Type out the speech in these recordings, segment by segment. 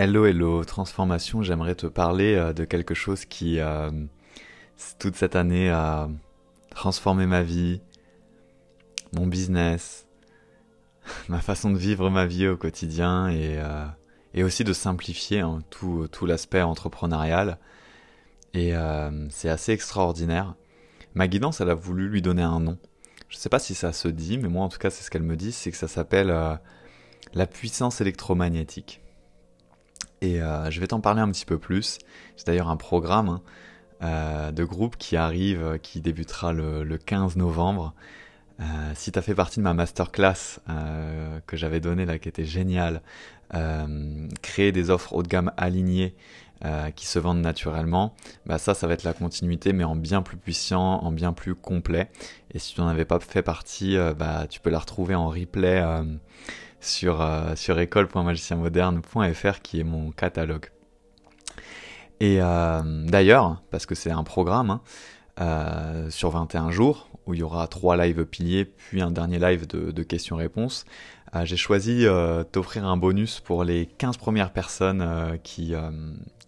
Hello, hello, transformation, j'aimerais te parler euh, de quelque chose qui, euh, toute cette année, a transformé ma vie, mon business, ma façon de vivre ma vie au quotidien et, euh, et aussi de simplifier hein, tout, tout l'aspect entrepreneurial. Et c'est assez extraordinaire. Ma guidance, elle a voulu lui donner un nom. Je ne sais pas si ça se dit, mais moi en tout cas c'est ce qu'elle me dit, c'est que ça s'appelle la puissance électromagnétique. Et euh, je vais t'en parler un petit peu plus. C'est d'ailleurs un programme hein, euh, de groupe qui arrive, euh, qui débutera le, le 15 novembre. Si tu as fait partie de ma masterclass que j'avais donnée là, qui était géniale, créer des offres haut de gamme alignées qui se vendent naturellement, bah ça, ça va être la continuité, mais en bien plus puissant, en bien plus complet. Et si tu n'en avais pas fait partie, bah tu peux la retrouver en replay sur, euh, école.magicienmoderne.fr qui est mon catalogue. Et euh, d'ailleurs, parce que c'est un programme hein, euh, sur 21 jours, où il y aura trois lives piliers, puis un dernier live de, questions-réponses, j'ai choisi t'offrir un bonus pour les 15 premières personnes qui,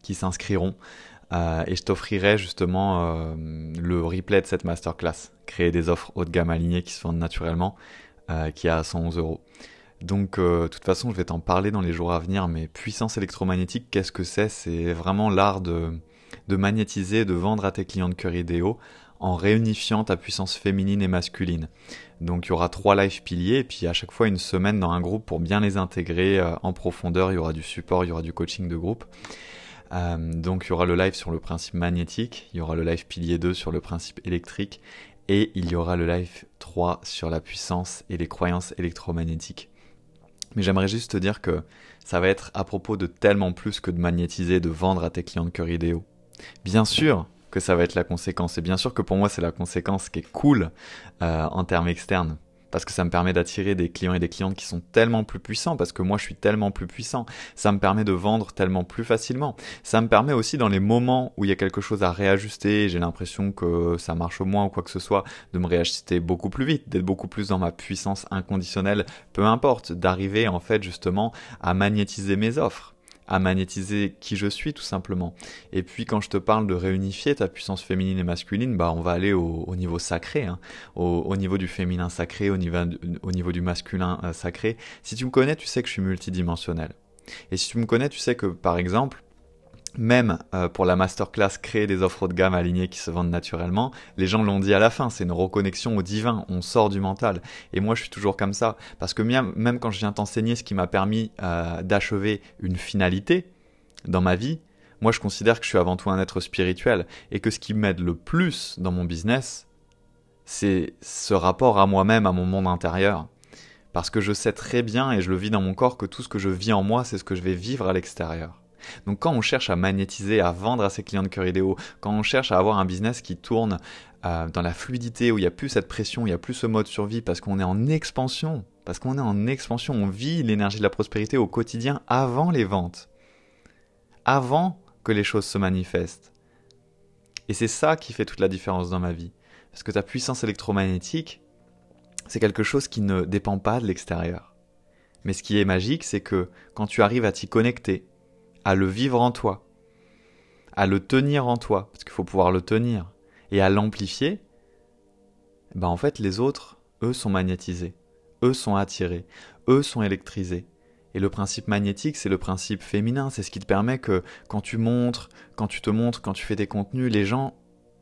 qui s'inscriront. et je t'offrirai justement le replay de cette masterclass, créer des offres haut de gamme alignées qui se vendent naturellement, qui est à 111 euros. Donc, euh, de toute façon, je vais t'en parler dans les jours à venir, mais puissance électromagnétique, qu'est-ce que c'est? C'est vraiment l'art de, magnétiser, de vendre à tes clients de cœur idéaux en réunifiant ta puissance féminine et masculine. Donc, il y aura trois lives piliers, et puis à chaque fois une semaine dans un groupe pour bien les intégrer euh, en profondeur. Il y aura du support, il y aura du coaching de groupe. Euh, donc, il y aura le live sur le principe magnétique, il y aura le live pilier 2 sur le principe électrique, et il y aura le live 3 sur la puissance et les croyances électromagnétiques. Mais j'aimerais juste te dire que ça va être à propos de tellement plus que de magnétiser, de vendre à tes clients de cœur idéaux. Bien sûr que ça va être la conséquence, et bien sûr que pour moi c'est la conséquence qui est cool euh, en termes externes parce que ça me permet d'attirer des clients et des clientes qui sont tellement plus puissants, parce que moi je suis tellement plus puissant. Ça me permet de vendre tellement plus facilement. Ça me permet aussi dans les moments où il y a quelque chose à réajuster, j'ai l'impression que ça marche moins ou quoi que ce soit, de me réajuster beaucoup plus vite, d'être beaucoup plus dans ma puissance inconditionnelle, peu importe, d'arriver en fait justement à magnétiser mes offres à magnétiser qui je suis tout simplement. Et puis quand je te parle de réunifier ta puissance féminine et masculine, bah on va aller au, niveau sacré, hein, au, niveau du féminin sacré, au niveau, au niveau du masculin euh, sacré. Si tu me connais, tu sais que je suis multidimensionnel. Et si tu me connais, tu sais que par exemple, même euh, pour la masterclass créer des offres de gamme alignées qui se vendent naturellement, les gens l'ont dit à la fin, c'est une reconnexion au divin, on sort du mental. Et moi je suis toujours comme ça, parce que même quand je viens t'enseigner ce qui m'a permis euh, d'achever une finalité dans ma vie, moi je considère que je suis avant tout un être spirituel, et que ce qui m'aide le plus dans mon business, c'est ce rapport à moi-même, à mon monde intérieur. Parce que je sais très bien, et je le vis dans mon corps, que tout ce que je vis en moi, c'est ce que je vais vivre à l'extérieur. Donc quand on cherche à magnétiser, à vendre à ses clients de cœur idéaux, quand on cherche à avoir un business qui tourne euh, dans la fluidité, où il n'y a plus cette pression, il n'y a plus ce mode survie, parce qu'on est en expansion, parce qu'on est en expansion, on vit l'énergie de la prospérité au quotidien avant les ventes, avant que les choses se manifestent. Et c'est ça qui fait toute la différence dans ma vie. Parce que ta puissance électromagnétique, c'est quelque chose qui ne dépend pas de l'extérieur. Mais ce qui est magique, c'est que quand tu arrives à t'y connecter, à le vivre en toi, à le tenir en toi, parce qu'il faut pouvoir le tenir, et à l'amplifier, ben en fait les autres, eux sont magnétisés, eux sont attirés, eux sont électrisés. Et le principe magnétique, c'est le principe féminin, c'est ce qui te permet que quand tu montres, quand tu te montres, quand tu fais des contenus, les gens,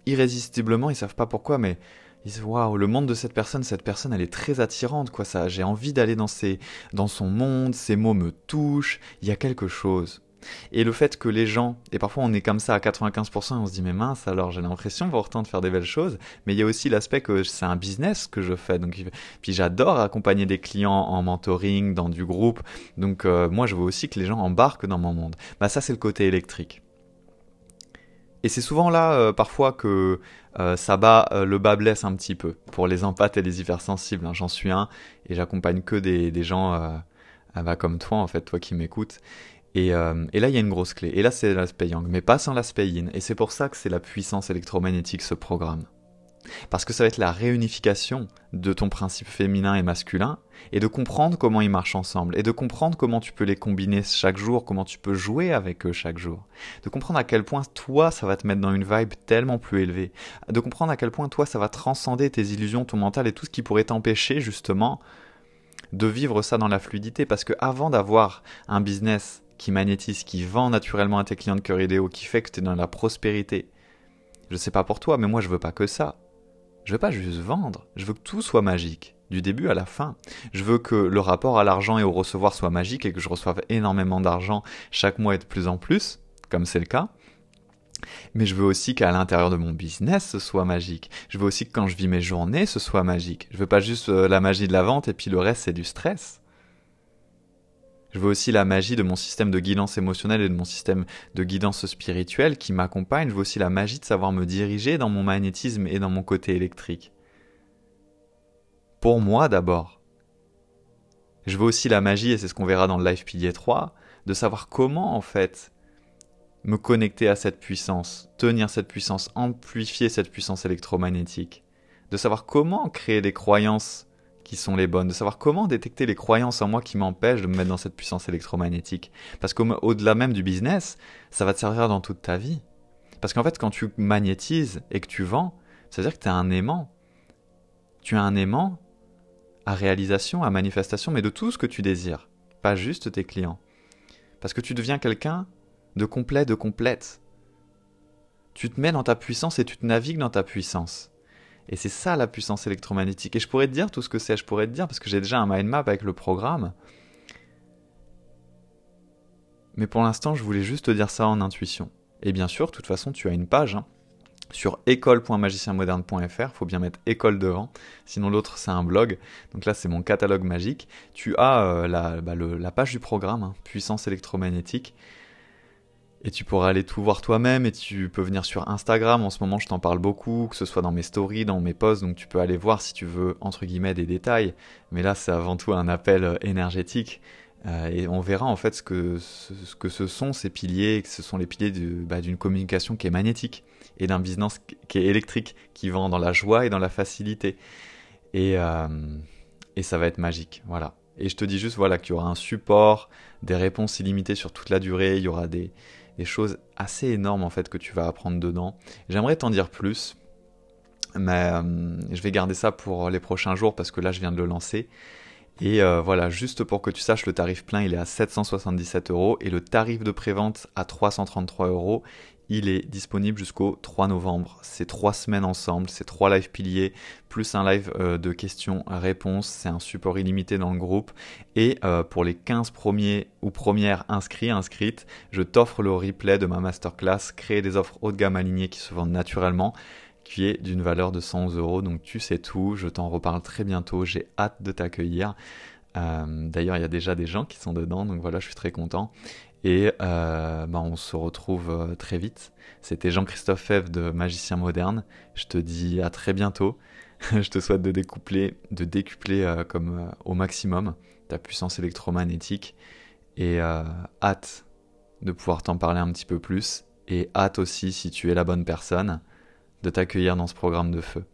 irrésistiblement, ils savent pas pourquoi, mais ils disent waouh, le monde de cette personne, cette personne, elle est très attirante, quoi, ça, j'ai envie d'aller dans dans son monde, ses mots me touchent, il y a quelque chose. Et le fait que les gens, et parfois on est comme ça à 95% et on se dit mais mince alors j'ai l'impression pourtant de faire des belles choses, mais il y a aussi l'aspect que c'est un business que je fais, donc puis j'adore accompagner des clients en mentoring, dans du groupe, donc euh, moi je veux aussi que les gens embarquent dans mon monde. Bah ça c'est le côté électrique. Et c'est souvent là, euh, parfois, que euh, ça bat, le bas blesse un petit peu pour les empathes et les hypersensibles. Hein. J'en suis un et j'accompagne que des, gens bah, comme toi, en fait, toi qui m'écoutes. Euh, et, là, il y a une grosse clé. Et là, c'est l'aspect yang, mais pas sans l'aspect yin. Et c'est pour ça que c'est la puissance électromagnétique, ce programme. Parce que ça va être la réunification de ton principe féminin et masculin, et de comprendre comment ils marchent ensemble, et de comprendre comment tu peux les combiner chaque jour, comment tu peux jouer avec eux chaque jour. De comprendre à quel point toi, ça va te mettre dans une vibe tellement plus élevée. De comprendre à quel point toi, ça va transcender tes illusions, ton mental et tout ce qui pourrait t'empêcher justement de vivre ça dans la fluidité. Parce que avant d'avoir un business qui magnétise, qui vend naturellement à tes clients de cœur idéaux, qui fait que tu es dans la prospérité, je sais pas pour toi, mais moi je veux pas que ça. Je veux pas juste vendre, je veux que tout soit magique, du début à la fin. Je veux que le rapport à l'argent et au recevoir soit magique et que je reçoive énormément d'argent chaque mois et de plus en plus, comme c'est le cas. Mais je veux aussi qu'à l'intérieur de mon business, ce soit magique. Je veux aussi que quand je vis mes journées, ce soit magique. Je veux pas juste euh, la magie de la vente et puis le reste, c'est du stress. Je veux aussi la magie de mon système de guidance émotionnelle et de mon système de guidance spirituelle qui m'accompagne. Je veux aussi la magie de savoir me diriger dans mon magnétisme et dans mon côté électrique. Pour moi d'abord. Je veux aussi la magie, et c'est ce qu'on verra dans le live pilier 3, de savoir comment en fait me connecter à cette puissance, tenir cette puissance, amplifier cette puissance électromagnétique, de savoir comment créer des croyances qui sont les bonnes, de savoir comment détecter les croyances en moi qui m'empêchent de me mettre dans cette puissance électromagnétique. Parce qu'au-delà même du business, ça va te servir dans toute ta vie. Parce qu'en fait, quand tu magnétises et que tu vends, ça veut dire que tu as un aimant. Tu as un aimant à réalisation, à manifestation, mais de tout ce que tu désires, pas juste tes clients. Parce que tu deviens quelqu'un de complet, de complète. Tu te mets dans ta puissance et tu te navigues dans ta puissance. Et c'est ça la puissance électromagnétique. Et je pourrais te dire tout ce que c'est, je pourrais te dire, parce que j'ai déjà un mind map avec le programme. Mais pour l'instant, je voulais juste te dire ça en intuition. Et bien sûr, de toute façon, tu as une page hein, sur école.magicienmoderne.fr, faut bien mettre école devant, sinon l'autre c'est un blog. Donc là, c'est mon catalogue magique. Tu as euh, la, bah, la, page du programme, hein, puissance électromagnétique. Et tu pourras aller tout voir toi-même et tu peux venir sur Instagram. En ce moment, je t'en parle beaucoup, que ce soit dans mes stories, dans mes posts. Donc tu peux aller voir si tu veux, entre guillemets, des détails. Mais là, c'est avant tout un appel euh, énergétique. Euh, et on verra en fait ce que ce, sont ces piliers, que ce sont les piliers bah, d'une communication qui est magnétique et d'un business qui est électrique, qui vend dans la joie et dans la facilité. Et, euh, et ça va être magique, voilà. Et je te dis juste voilà qu'il y aura un support, des réponses illimitées sur toute la durée, il y aura des, des choses assez énormes en fait que tu vas apprendre dedans. J'aimerais t'en dire plus, mais euh, je vais garder ça pour les prochains jours parce que là je viens de le lancer. Et euh, voilà, juste pour que tu saches, le tarif plein il est à 777 euros et le tarif de prévente à 333 euros. Il est disponible jusqu'au 3 novembre. C'est trois semaines ensemble, c'est trois live piliers, plus un live euh, de questions-réponses. C'est un support illimité dans le groupe. Et euh, pour les 15 premiers ou premières inscrits, inscrites, je t'offre le replay de ma masterclass Créer des offres haut de gamme alignées qui se vendent naturellement qui est d'une valeur de 100 euros. Donc tu sais tout, je t'en reparle très bientôt, j'ai hâte de t'accueillir. Euh, d'ailleurs, il y a déjà des gens qui sont dedans, donc voilà, je suis très content. Et euh, bah, on se retrouve euh, très vite. C'était Jean-Christophe Fèvre de Magicien Moderne. Je te dis à très bientôt. je te souhaite de découpler, de décupler euh, comme au maximum ta puissance électromagnétique. Et hâte de pouvoir t'en parler un petit peu plus. Et hâte aussi, si tu es la bonne personne, de t'accueillir dans ce programme de feu.